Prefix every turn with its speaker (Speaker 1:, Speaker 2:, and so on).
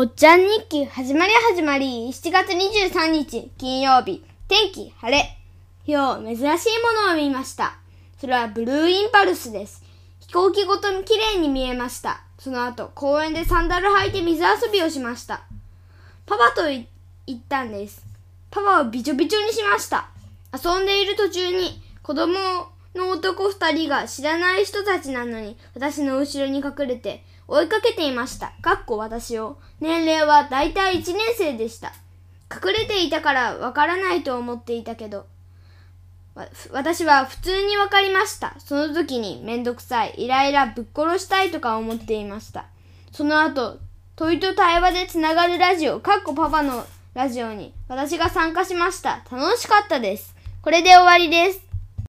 Speaker 1: おっちゃん日記始まり始まり。7月23日金曜日。天気晴れ。今日珍しいものを見ました。それはブルーインパルスです。飛行機ごとに綺麗に見えました。その後公園でサンダル履いて水遊びをしました。パパと言ったんです。パパをびちょびちょにしました。遊んでいる途中に子供の男二人が知らない人たちなのに私の後ろに隠れて追いかけていました。かっこ私を。年齢はだいたい1年生でした。隠れていたからわからないと思っていたけど、私は普通にわかりました。その時にめんどくさい、イライラぶっ殺したいとか思っていました。その後、問いと対話でつながるラジオ、かっこパパのラジオに私が参加しました。楽しかったです。これで終わりです。